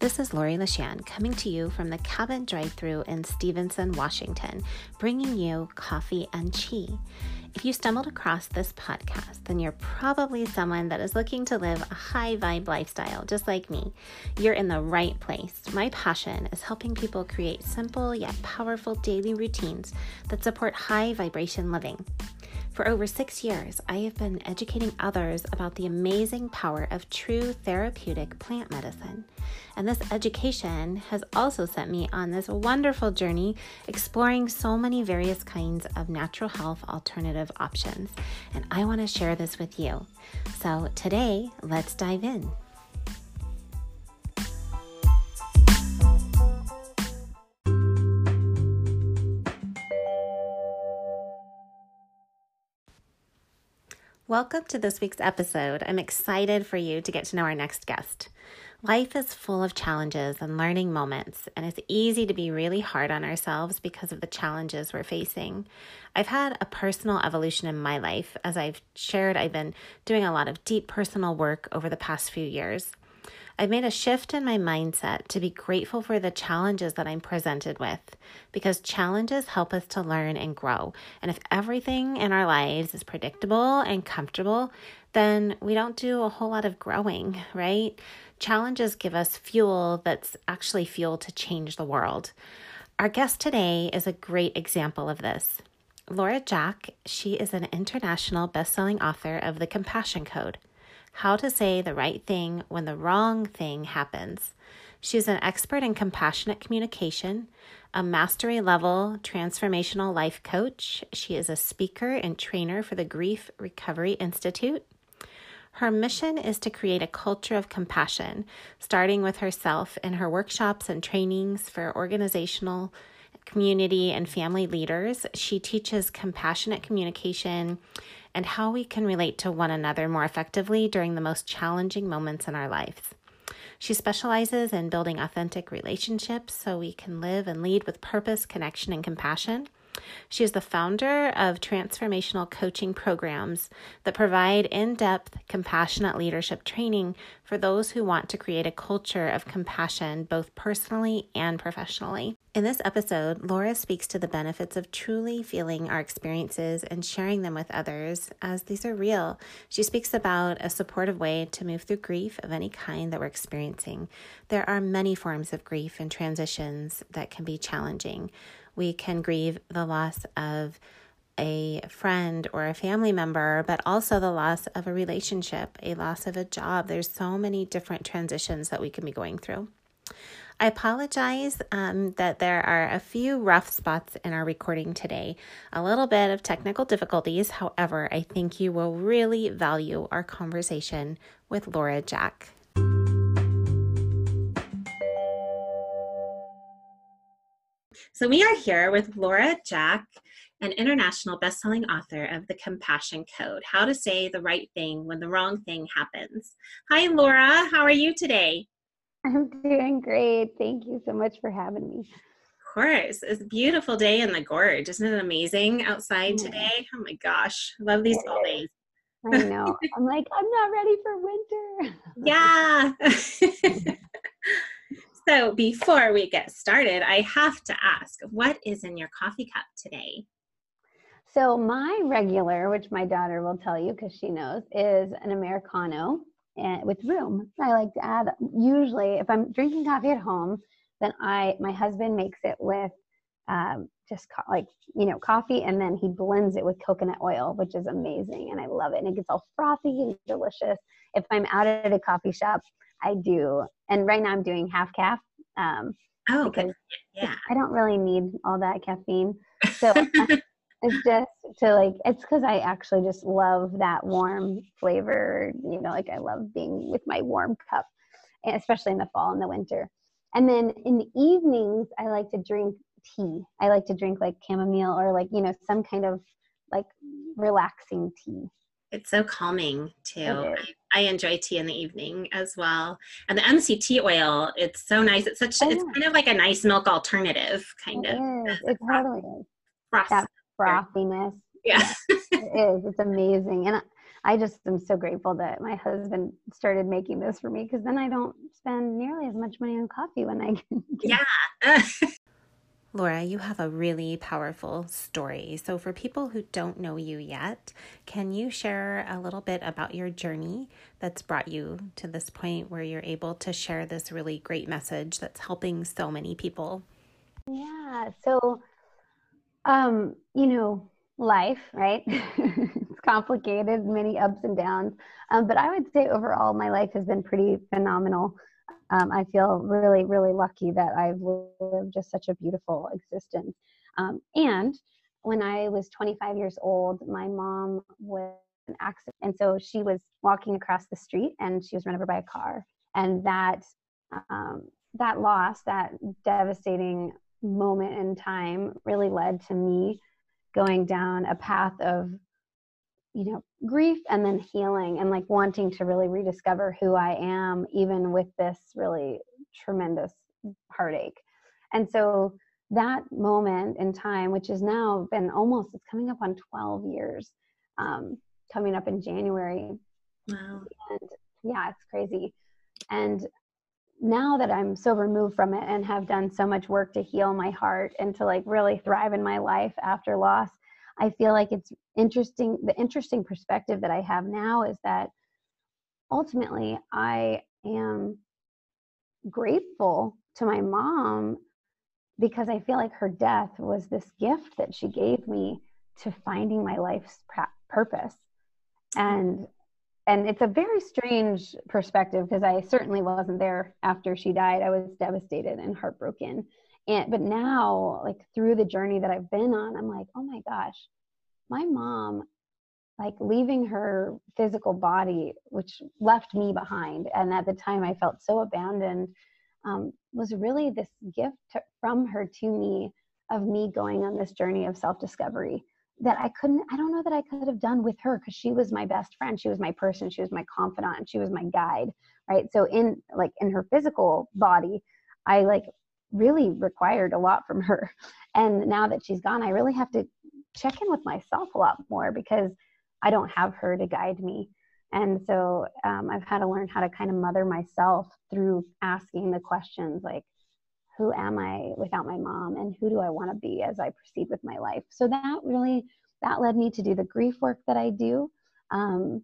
This is Lori LaShan coming to you from the Cabin Drive Thru in Stevenson, Washington, bringing you coffee and chi. If you stumbled across this podcast, then you're probably someone that is looking to live a high vibe lifestyle, just like me. You're in the right place. My passion is helping people create simple yet powerful daily routines that support high vibration living. For over six years, I have been educating others about the amazing power of true therapeutic plant medicine. And this education has also sent me on this wonderful journey exploring so many various kinds of natural health alternative options. And I want to share this with you. So today, let's dive in. Welcome to this week's episode. I'm excited for you to get to know our next guest. Life is full of challenges and learning moments, and it's easy to be really hard on ourselves because of the challenges we're facing. I've had a personal evolution in my life. As I've shared, I've been doing a lot of deep personal work over the past few years. I've made a shift in my mindset to be grateful for the challenges that I'm presented with because challenges help us to learn and grow. And if everything in our lives is predictable and comfortable, then we don't do a whole lot of growing, right? Challenges give us fuel that's actually fuel to change the world. Our guest today is a great example of this. Laura Jack, she is an international best-selling author of The Compassion Code how to say the right thing when the wrong thing happens. She's an expert in compassionate communication, a mastery level transformational life coach. She is a speaker and trainer for the Grief Recovery Institute. Her mission is to create a culture of compassion, starting with herself in her workshops and trainings for organizational, community, and family leaders. She teaches compassionate communication and how we can relate to one another more effectively during the most challenging moments in our lives. She specializes in building authentic relationships so we can live and lead with purpose, connection, and compassion. She is the founder of transformational coaching programs that provide in depth, compassionate leadership training for those who want to create a culture of compassion both personally and professionally. In this episode, Laura speaks to the benefits of truly feeling our experiences and sharing them with others, as these are real. She speaks about a supportive way to move through grief of any kind that we're experiencing. There are many forms of grief and transitions that can be challenging. We can grieve the loss of a friend or a family member, but also the loss of a relationship, a loss of a job. There's so many different transitions that we can be going through. I apologize um, that there are a few rough spots in our recording today, a little bit of technical difficulties. However, I think you will really value our conversation with Laura Jack. So we are here with Laura Jack, an international best-selling author of The Compassion Code: How to Say the Right Thing When the Wrong Thing Happens. Hi Laura, how are you today? I'm doing great. Thank you so much for having me. Of course. It's a beautiful day in the gorge. Isn't it amazing outside today? Oh my gosh. Love these fall days. I know. I'm like, I'm not ready for winter. Yeah. So before we get started, I have to ask, what is in your coffee cup today? So my regular, which my daughter will tell you because she knows, is an Americano and with room. I like to add usually if I'm drinking coffee at home, then I my husband makes it with um, just co- like you know coffee and then he blends it with coconut oil which is amazing and i love it and it gets all frothy and delicious if i'm out at a coffee shop I do. And right now I'm doing half caf. Um, oh, because yeah. I don't really need all that caffeine. So it's just to like, it's because I actually just love that warm flavor. You know, like I love being with my warm cup, especially in the fall and the winter. And then in the evenings, I like to drink tea. I like to drink like chamomile or like, you know, some kind of like relaxing tea. It's so calming too. I, I, enjoy tea in the evening as well. And the MCT oil, it's so nice. It's such oh, it's kind of like a nice milk alternative, kind it of. Is. It totally is. Frost. That frothiness. Yeah. it is. It's amazing. And I just am so grateful that my husband started making this for me because then I don't spend nearly as much money on coffee when I can. Yeah. Laura, you have a really powerful story. So, for people who don't know you yet, can you share a little bit about your journey that's brought you to this point where you're able to share this really great message that's helping so many people? Yeah. So, um, you know, life, right? it's complicated, many ups and downs. Um, but I would say overall, my life has been pretty phenomenal um, I feel really, really lucky that I've lived just such a beautiful existence. Um, and when I was 25 years old, my mom was an accident. And so she was walking across the street and she was run over by a car. And that, um, that loss, that devastating moment in time really led to me going down a path of you know grief and then healing and like wanting to really rediscover who i am even with this really tremendous heartache. And so that moment in time which has now been almost it's coming up on 12 years um, coming up in january. Wow. And yeah it's crazy. And now that i'm so removed from it and have done so much work to heal my heart and to like really thrive in my life after loss I feel like it's interesting. The interesting perspective that I have now is that ultimately I am grateful to my mom because I feel like her death was this gift that she gave me to finding my life's purpose. Mm-hmm. And and it's a very strange perspective because I certainly wasn't there after she died. I was devastated and heartbroken and but now like through the journey that i've been on i'm like oh my gosh my mom like leaving her physical body which left me behind and at the time i felt so abandoned um, was really this gift to, from her to me of me going on this journey of self-discovery that i couldn't i don't know that i could have done with her because she was my best friend she was my person she was my confidant she was my guide right? So in like in her physical body i like really required a lot from her. And now that she's gone, I really have to check in with myself a lot more because I don't have her to guide me. And so um, I've had to learn how to kind of mother myself through asking the questions like, who am I without my mom? And who do I want to be as I proceed with my life? So that really, that led me to do the grief work that I do. Um,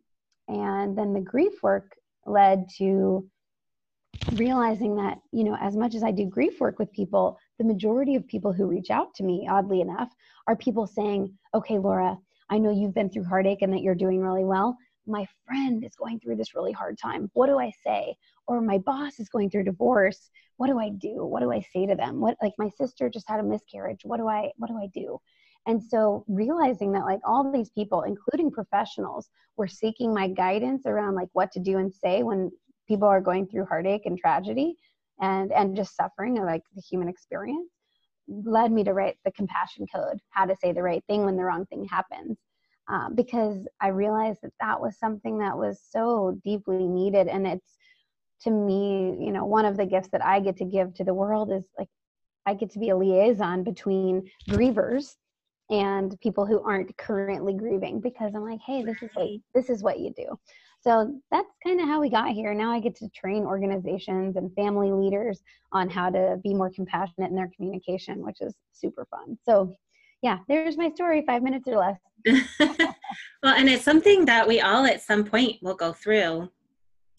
and then the grief work led to realizing that you know as much as i do grief work with people the majority of people who reach out to me oddly enough are people saying okay laura i know you've been through heartache and that you're doing really well. My friend is going through this really hard time. What do i say? Or my boss is going through divorce. What do i do? What do i say to them? What like my sister just had a miscarriage. What do i what do i do? And so realizing that like all these people including professionals were seeking my guidance around like what to do and say when people are going through heartache and tragedy and and just suffering like the human experience led me to write the compassion code how to say the right thing when the wrong thing happens. Uh, because i realized that that was something that was so deeply needed. And it's to me you know one of the gifts that i get to give to the world is like i get to be a liaison between grievers and people who aren't currently grieving because i'm like hey this is what this is what you do so that's kind of how we got here. Now I get to train organizations and family leaders on how to be more compassionate in their communication, which is super fun. So, yeah, there's my story, five minutes or less. well, and it's something that we all at some point will go through.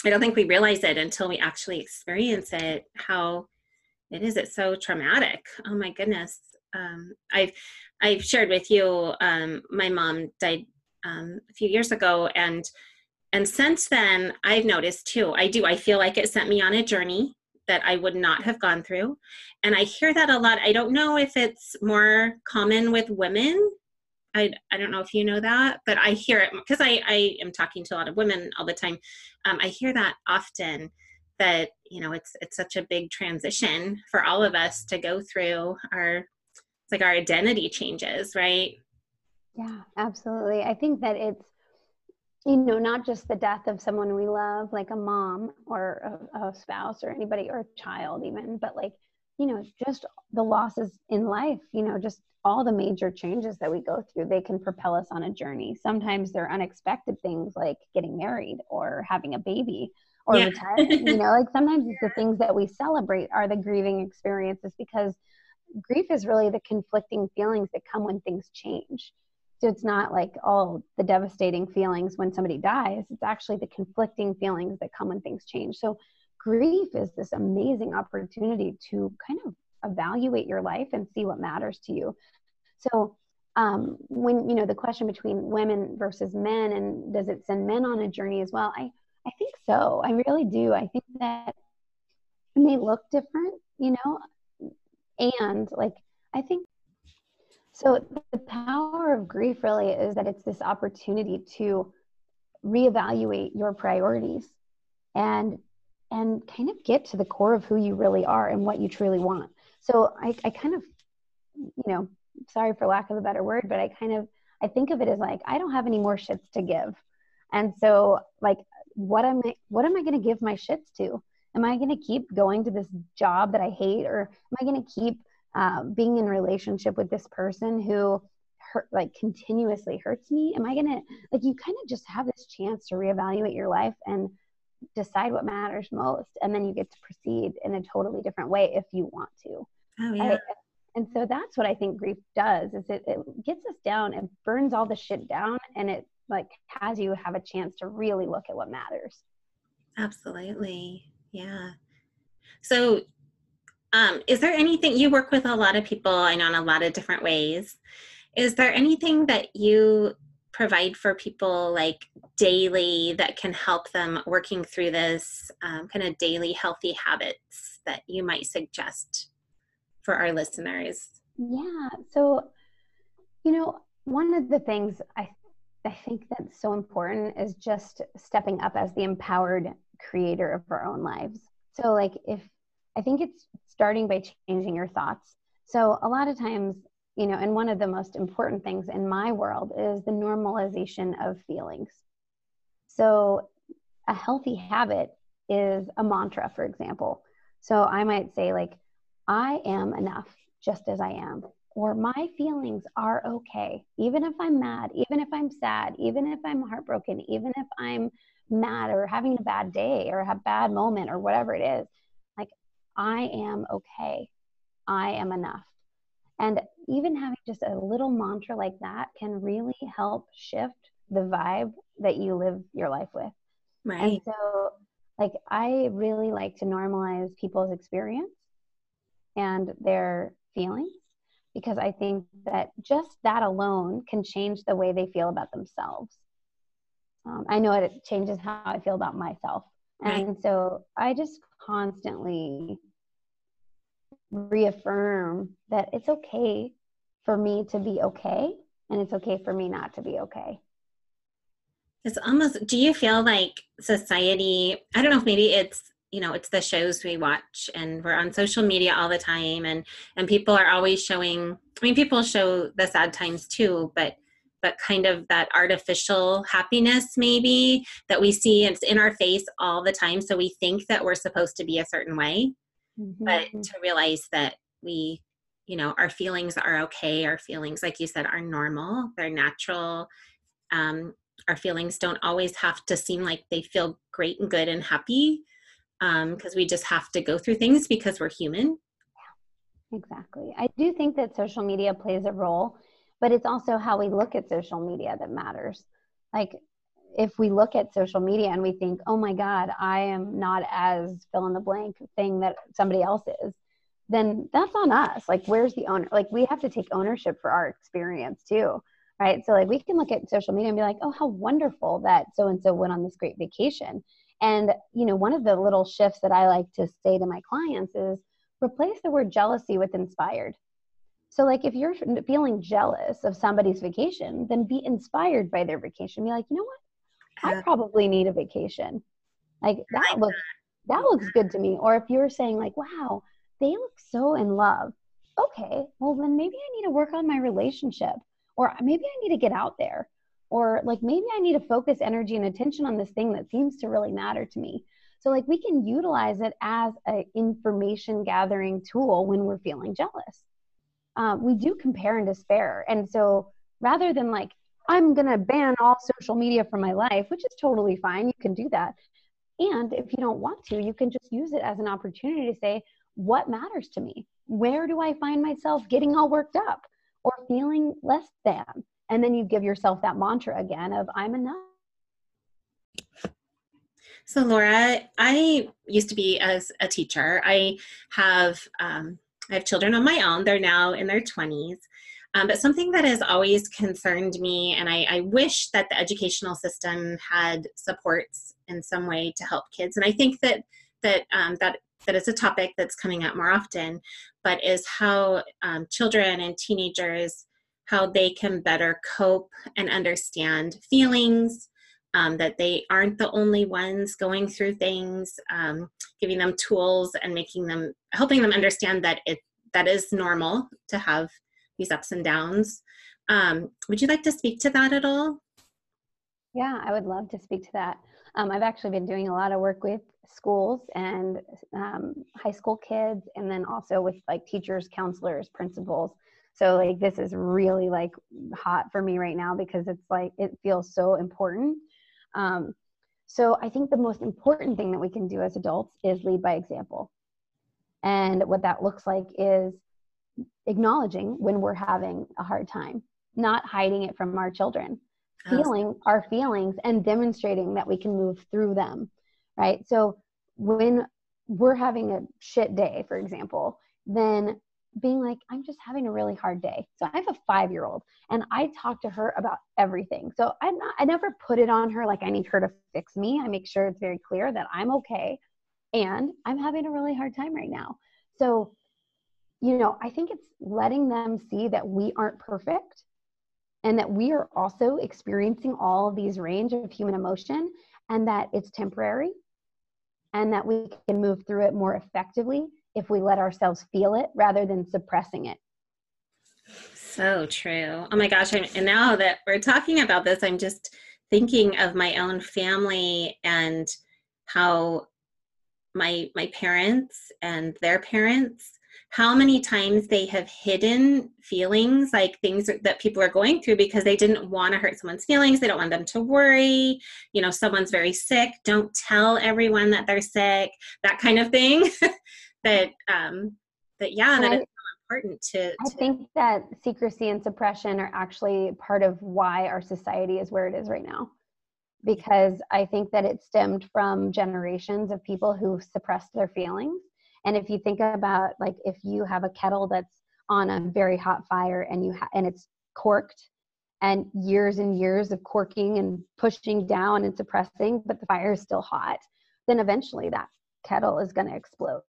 I don't think we realize it until we actually experience it, how it is. It's so traumatic. Oh my goodness. Um, I've I've shared with you. Um, my mom died um, a few years ago, and and since then, I've noticed too, I do, I feel like it sent me on a journey that I would not have gone through. And I hear that a lot. I don't know if it's more common with women. I, I don't know if you know that, but I hear it because I, I am talking to a lot of women all the time. Um, I hear that often that, you know, it's, it's such a big transition for all of us to go through our, it's like our identity changes, right? Yeah, absolutely. I think that it's, you know, not just the death of someone we love, like a mom or a, a, spouse or anybody or a child, even, but like, you know, just the losses in life, you know, just all the major changes that we go through, they can propel us on a journey. Sometimes they're unexpected things like getting married or having a baby or yeah. retirement. you know, like sometimes it's the things that we celebrate are the grieving experiences because grief is really the conflicting feelings that come when things change. So it's not like all the devastating feelings when somebody dies. It's actually the conflicting feelings that come when things change. So grief is this amazing opportunity to kind of evaluate your life and see what matters to you. So um, when you know the question between women versus men and does it send men on a journey as well? I I think so. I really do. I think that may look different, you know, and like I think so. The power of grief really is that it's this opportunity to reevaluate your priorities and and kind of get to the core of who you really are and what you truly want. So I, I kind of, you know, sorry for lack of a better word, but I kind of I think of it as like I don't have any more shits to give. And so like what am I what am I going to give my shits to? Am I going to keep going to this job that I hate, or am I going to keep uh, being in relationship with this person who hurt like continuously hurts me? Am I to like you kind of just have this chance to reevaluate your life and decide what matters most, and then you get to proceed in a totally different way if you want to. Oh yeah. I, and so that's what I think grief does is it, it gets us down, it burns all the shit down and it like has you have a chance to really look at what matters absolutely yeah so um, is there anything you work with a lot of people i know in a lot of different ways is there anything that you provide for people like daily that can help them working through this um, kind of daily healthy habits that you might suggest for our listeners yeah so you know one of the things i I think that's so important is just stepping up as the empowered creator of our own lives. So, like, if I think it's starting by changing your thoughts. So, a lot of times, you know, and one of the most important things in my world is the normalization of feelings. So, a healthy habit is a mantra, for example. So, I might say, like, I am enough just as I am or my feelings are okay. Even if I'm mad, even if I'm sad, even if I'm heartbroken, even if I'm mad or having a bad day or a bad moment or whatever it is, I am okay. I am enough. And even having just a little mantra like that can really help shift the vibe that you live your life with. Right. And so, like, I really like to normalize people's experience and their feelings because I think that just that alone can change the way they feel about themselves. Um, I know it changes how I feel about myself. And so I just constantly reaffirm that it's okay for me to be okay and it's okay for me not to be okay. It's almost, do you feel like society, I don't know if maybe it's you know it's the shows we watch and we're on social media all the time and and people are always showing i mean people show the sad times too but but kind of that artificial happiness maybe that we see it's in our face all the time so we think that we're supposed to be a certain way mm-hmm. but to realize that we you know our feelings are okay our feelings like you said are normal they're natural um, our feelings don't always have to seem like they feel great and good and happy because um, we just have to go through things because we're human. Yeah, exactly. I do think that social media plays a role, but it's also how we look at social media that matters. Like, if we look at social media and we think, oh my God, I am not as fill in the blank thing that somebody else is, then that's on us. Like, where's the owner? Like, we have to take ownership for our experience too, right? So, like, we can look at social media and be like, oh, how wonderful that so and so went on this great vacation. And, you know, one of the little shifts that I like to say to my clients is replace the word jealousy with inspired. So, like, if you're feeling jealous of somebody's vacation, then be inspired by their vacation. Be like, you know what? I probably need a vacation. Like that looks that looks good to me. Or if you're saying like, wow, they look so in love. Okay, well then maybe I need to work on my relationship, or maybe I need to get out there or like maybe i need to focus energy and attention on this thing that seems to really matter to me so like we can utilize it as an information gathering tool when we're feeling jealous um, we do compare and despair. And so rather than like, I'm going to ban all social media from my life, which is totally fine, you can do that. And if you don't want to, you can just use it as an opportunity to say, what matters to me? Where do I find myself getting all worked up or feeling less than? And then you give yourself that mantra again of, I'm enough. So, Laura, I used to be as a teacher. I have um, I have children of my own. They're now in their 20s. Um, but something that has always concerned me, and I, I, wish that the educational system had supports in some way to help kids. And I think that that um, that that is a topic that's coming up more often. But is how um, children and teenagers how they can better cope and understand feelings. Um, that they aren't the only ones going through things, um, giving them tools and making them helping them understand that it that is normal to have these ups and downs. Um, would you like to speak to that at all? Yeah, I would love to speak to that. Um, I've actually been doing a lot of work with schools and um, high school kids, and then also with like teachers, counselors, principals. So like this is really like hot for me right now because it's like it feels so important. Um, so I think the most important thing that we can do as adults is lead by example. And what that looks like is acknowledging when we're having a hard time, not hiding it from our children, feeling our feelings and demonstrating that we can move through them, right? So when we're having a shit day, for example, then being like, I'm just having a really hard day. So I have a five year old and I talk to her about everything. So I'm not, I never put it on her like I need her to fix me. I make sure it's very clear that I'm okay and I'm having a really hard time right now. So you know, I think it's letting them see that we aren't perfect and that we are also experiencing all of these range of human emotion and that it's temporary and that we can move through it more effectively if we let ourselves feel it rather than suppressing it. So true. Oh my gosh. and now that we're talking about this, I'm just thinking of my own family and how my my parents and their parents how many times they have hidden feelings like things that people are going through because they didn't want to hurt someone's feelings they don't want them to worry you know someone's very sick don't tell everyone that they're sick that kind of thing. That um that yeah that I, is so important to, to i think that secrecy and suppression are actually part of why our society is where it is right now. Because i think that it stemmed from generations of people who suppressed their feelings and if you think about like if you have a kettle that's on a very hot fire and you ha- and it's corked and years and years of corking and pushing down and suppressing, but the fire is still hot, then eventually that kettle is going to explode.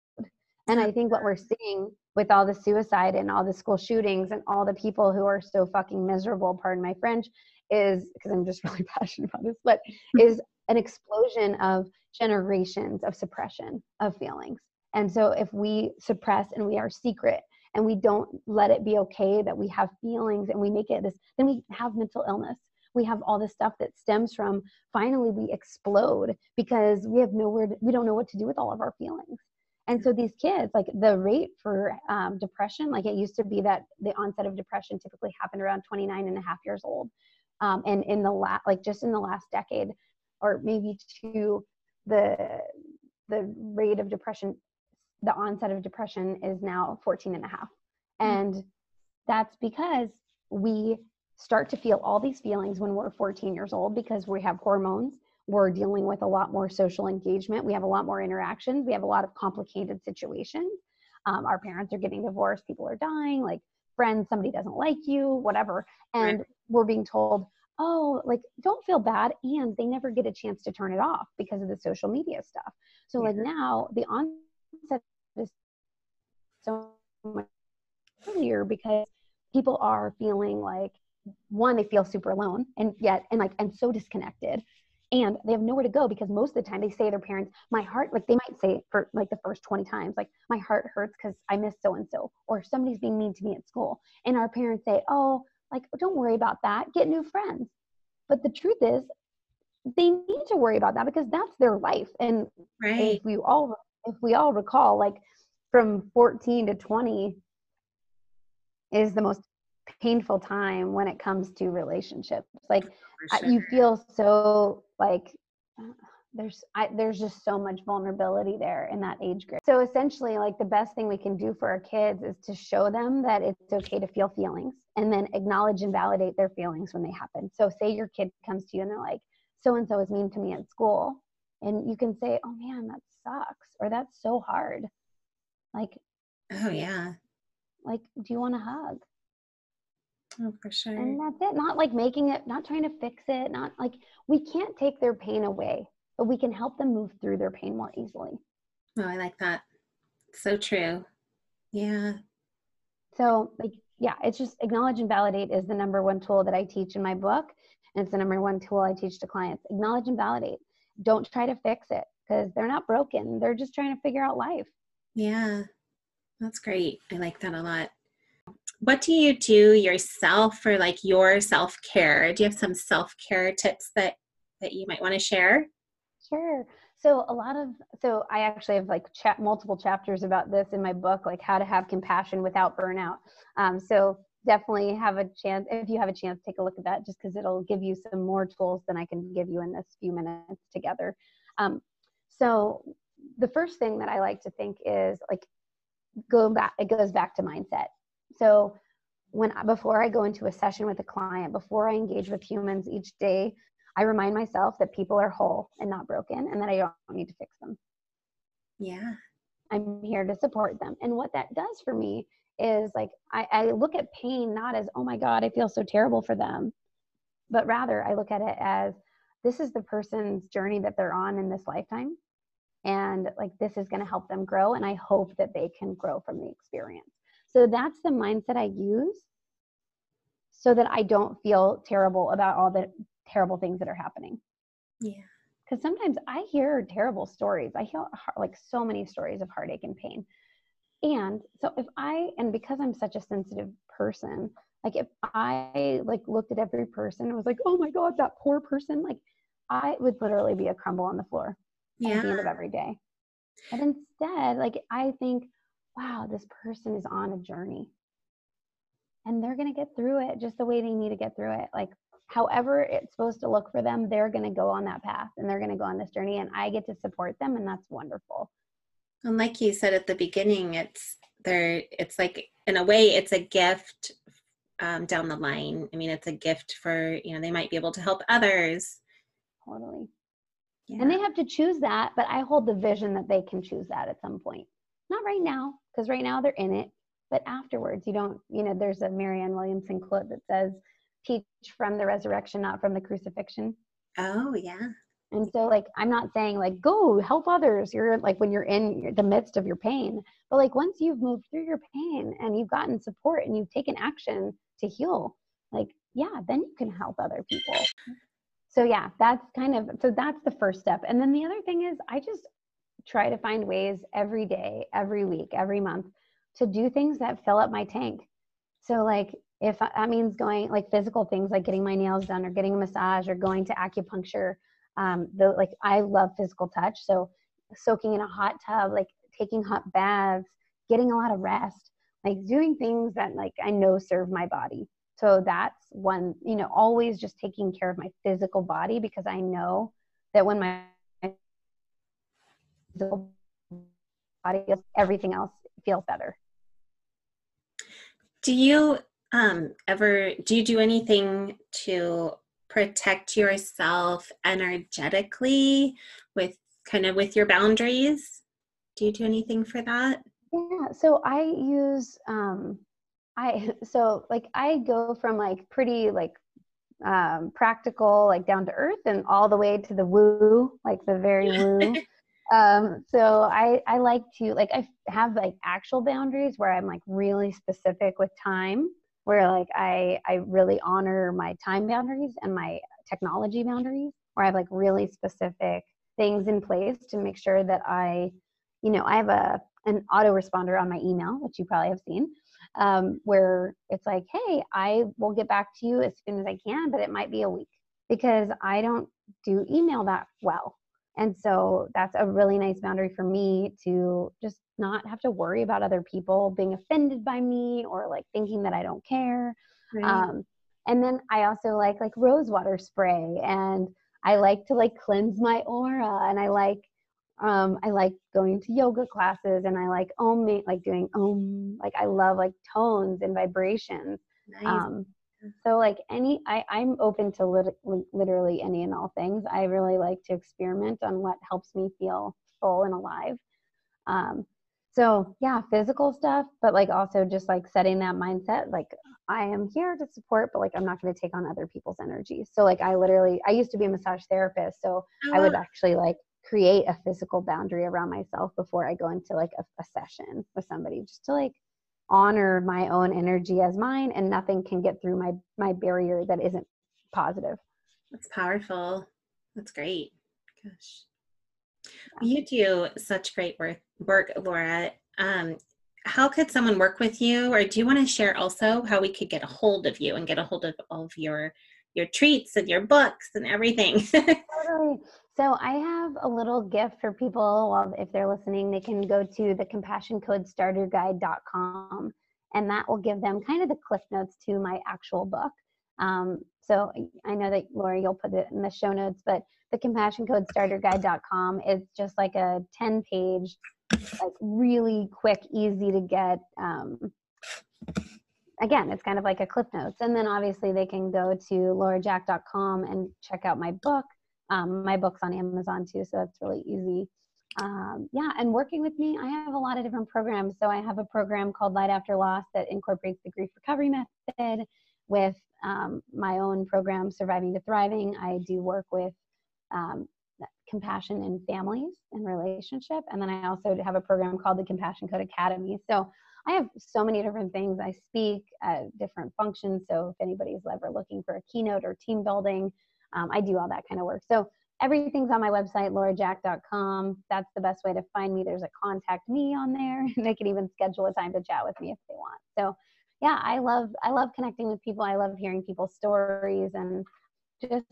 And I think what we're seeing with all the suicide and all the school shootings and all the people who are so fucking miserable, pardon my French, is because I'm just really passionate about this, but is an explosion of generations of suppression of feelings. And so if we suppress and we are secret and we don't let it be okay that we have feelings and we make it this, then we have mental illness. We have all this stuff that stems from finally we explode because we have nowhere, to, we don't know what to do with all of our feelings. And so these kids, like the rate for um, depression, like it used to be that the onset of depression typically happened around 29 and a half years old. Um, and in the last, like just in the last decade, or maybe two, the the rate of depression the onset of depression is now 14 and a half. Mm-hmm. And that's because we start to feel all these feelings when we're 14 years old because we have hormones. We're dealing with a lot more social engagement. We have a lot more interactions. We have a lot of complicated situations. Um, our parents are getting divorced. People are dying. Like friends, somebody doesn't like you, whatever. And right. we're being told, oh, like don't feel bad. And they never get a chance to turn it off because of the social media stuff. So, yeah. like now, the on is so much earlier because people are feeling like one they feel super alone and yet and like and so disconnected and they have nowhere to go because most of the time they say their parents my heart like they might say for like the first 20 times like my heart hurts because i miss so and so or somebody's being mean to me at school and our parents say oh like don't worry about that get new friends but the truth is they need to worry about that because that's their life and right. if we all if we all recall, like from 14 to 20, is the most painful time when it comes to relationships. Like you feel so like there's I, there's just so much vulnerability there in that age group. So essentially, like the best thing we can do for our kids is to show them that it's okay to feel feelings, and then acknowledge and validate their feelings when they happen. So say your kid comes to you and they're like, "So and so is mean to me at school," and you can say, "Oh man, that sucks," or "That's so hard." Like, oh yeah, like, do you want a hug? Oh, for sure. And that's it. Not like making it, not trying to fix it, not like we can't take their pain away, but we can help them move through their pain more easily. Oh, I like that. So true. Yeah. So, like, yeah, it's just acknowledge and validate is the number one tool that I teach in my book. And it's the number one tool I teach to clients. Acknowledge and validate. Don't try to fix it because they're not broken. They're just trying to figure out life. Yeah. That's great. I like that a lot what do you do yourself for like your self-care do you have some self-care tips that that you might want to share sure so a lot of so i actually have like chat multiple chapters about this in my book like how to have compassion without burnout um, so definitely have a chance if you have a chance take a look at that just because it'll give you some more tools than i can give you in this few minutes together um, so the first thing that i like to think is like go back it goes back to mindset so when before I go into a session with a client, before I engage with humans each day, I remind myself that people are whole and not broken and that I don't need to fix them. Yeah. I'm here to support them. And what that does for me is like I, I look at pain not as, oh my God, I feel so terrible for them, but rather I look at it as this is the person's journey that they're on in this lifetime. And like this is going to help them grow. And I hope that they can grow from the experience. So that's the mindset I use so that I don't feel terrible about all the terrible things that are happening. Yeah. Because sometimes I hear terrible stories. I hear like so many stories of heartache and pain. And so if I, and because I'm such a sensitive person, like if I like looked at every person and was like, oh my God, that poor person, like I would literally be a crumble on the floor yeah. at the end of every day. But instead, like I think, wow, this person is on a journey and they're going to get through it just the way they need to get through it. Like, however it's supposed to look for them, they're going to go on that path and they're going to go on this journey, and I get to support them, and that's wonderful. And like you said at the beginning, it's there. It's like in a way, it's a gift um, down the line. I mean, it's a gift for you know they might be able to help others. Totally. Yeah. And they have to choose that, but I hold the vision that they can choose that at some point. Not right now, because right now they're in it. But afterwards, you don't, you know, there's a Marianne Williamson quote that says, teach from the resurrection, not from the crucifixion. Oh, yeah. And so, like, I'm not saying, like, go help others. You're like when you're in the midst of your pain. But, like, once you've moved through your pain and you've gotten support and you've taken action to heal, like, yeah, then you can help other people. So, yeah, that's kind of so that's the first step. And then the other thing is, I just try to find ways every day, every week, every month to do things that fill up my tank. So, like, if that means going like physical things like getting my nails done or getting a massage or going to acupuncture, um, the like I love physical touch. So, soaking in a hot tub, like taking hot baths, getting a lot of rest, like doing things that like I know serve my body. So that's one, you know, always just taking care of my physical body because I know that when my physical body feels, everything else feels better. Do you um, ever do you do anything to protect yourself energetically with kind of with your boundaries? Do you do anything for that? Yeah, so I use um I so like I go from like pretty like um practical like down to earth and all the way to the woo like the very woo um so i i like to like i have like actual boundaries where i'm like really specific with time where like i i really honor my time boundaries and my technology boundaries where i have like really specific things in place to make sure that i you know i have a an autoresponder on my email which you probably have seen um, where it's like hey i will get back to you as soon as i can but it might be a week because i don't do email that well And so that's a really nice boundary for me to just not have to worry about other people being offended by me or like thinking that I don't care. Right. Um, and then I also like like rose water spray and I like to like cleanse my aura and I like um I like going to yoga classes and I like om like doing om like I love like tones and vibrations. Nice. Um so like any I I'm open to lit- literally any and all things. I really like to experiment on what helps me feel full and alive. Um so yeah physical stuff but like also just like setting that mindset like i am here to support but like i'm not going to take on other people's energy so like i literally i used to be a massage therapist so i would actually like create a physical boundary around myself before i go into like a, a session with somebody just to like honor my own energy as mine and nothing can get through my my barrier that isn't positive that's powerful that's great gosh you do such great work, work Laura. Um, how could someone work with you, or do you want to share also how we could get a hold of you and get a hold of all of your your treats and your books and everything? totally. So I have a little gift for people. Well, if they're listening, they can go to the compassioncodestarterguide.com, and that will give them kind of the cliff notes to my actual book. Um, so I know that Laura, you'll put it in the show notes, but the compassioncodestarterguide.com is just like a 10 page, like really quick, easy to get. Um, again, it's kind of like a clip notes. And then obviously they can go to laurajack.com and check out my book. Um, my book's on Amazon too, so that's really easy. Um, yeah, and working with me, I have a lot of different programs. So I have a program called Light After Loss that incorporates the grief recovery method with um, my own program, Surviving to Thriving. I do work with um, compassion in families and relationship. And then I also have a program called the Compassion Code Academy. So I have so many different things. I speak at different functions. So if anybody's ever looking for a keynote or team building, um, I do all that kind of work. So everything's on my website, laurajack.com. That's the best way to find me. There's a contact me on there, and they can even schedule a time to chat with me if they want. So yeah, I love I love connecting with people. I love hearing people's stories and just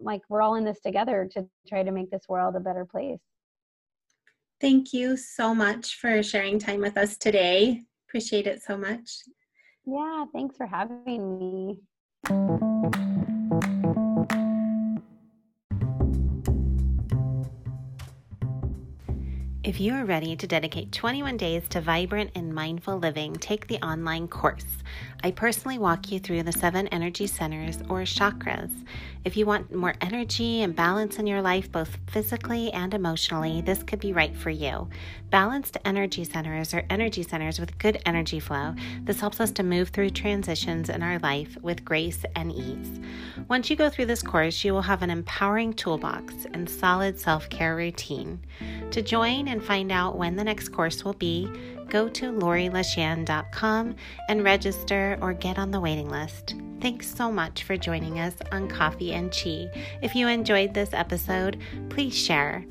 like we're all in this together to try to make this world a better place. Thank you so much for sharing time with us today. Appreciate it so much. Yeah, thanks for having me. If you are ready to dedicate 21 days to vibrant and mindful living, take the online course. I personally walk you through the seven energy centers or chakras. If you want more energy and balance in your life, both physically and emotionally, this could be right for you. Balanced energy centers are energy centers with good energy flow. This helps us to move through transitions in our life with grace and ease. Once you go through this course, you will have an empowering toolbox and solid self care routine. To join and find out when the next course will be, go to lorilashan.com and register or get on the waiting list. Thanks so much for joining us on Coffee and Chi. If you enjoyed this episode, please share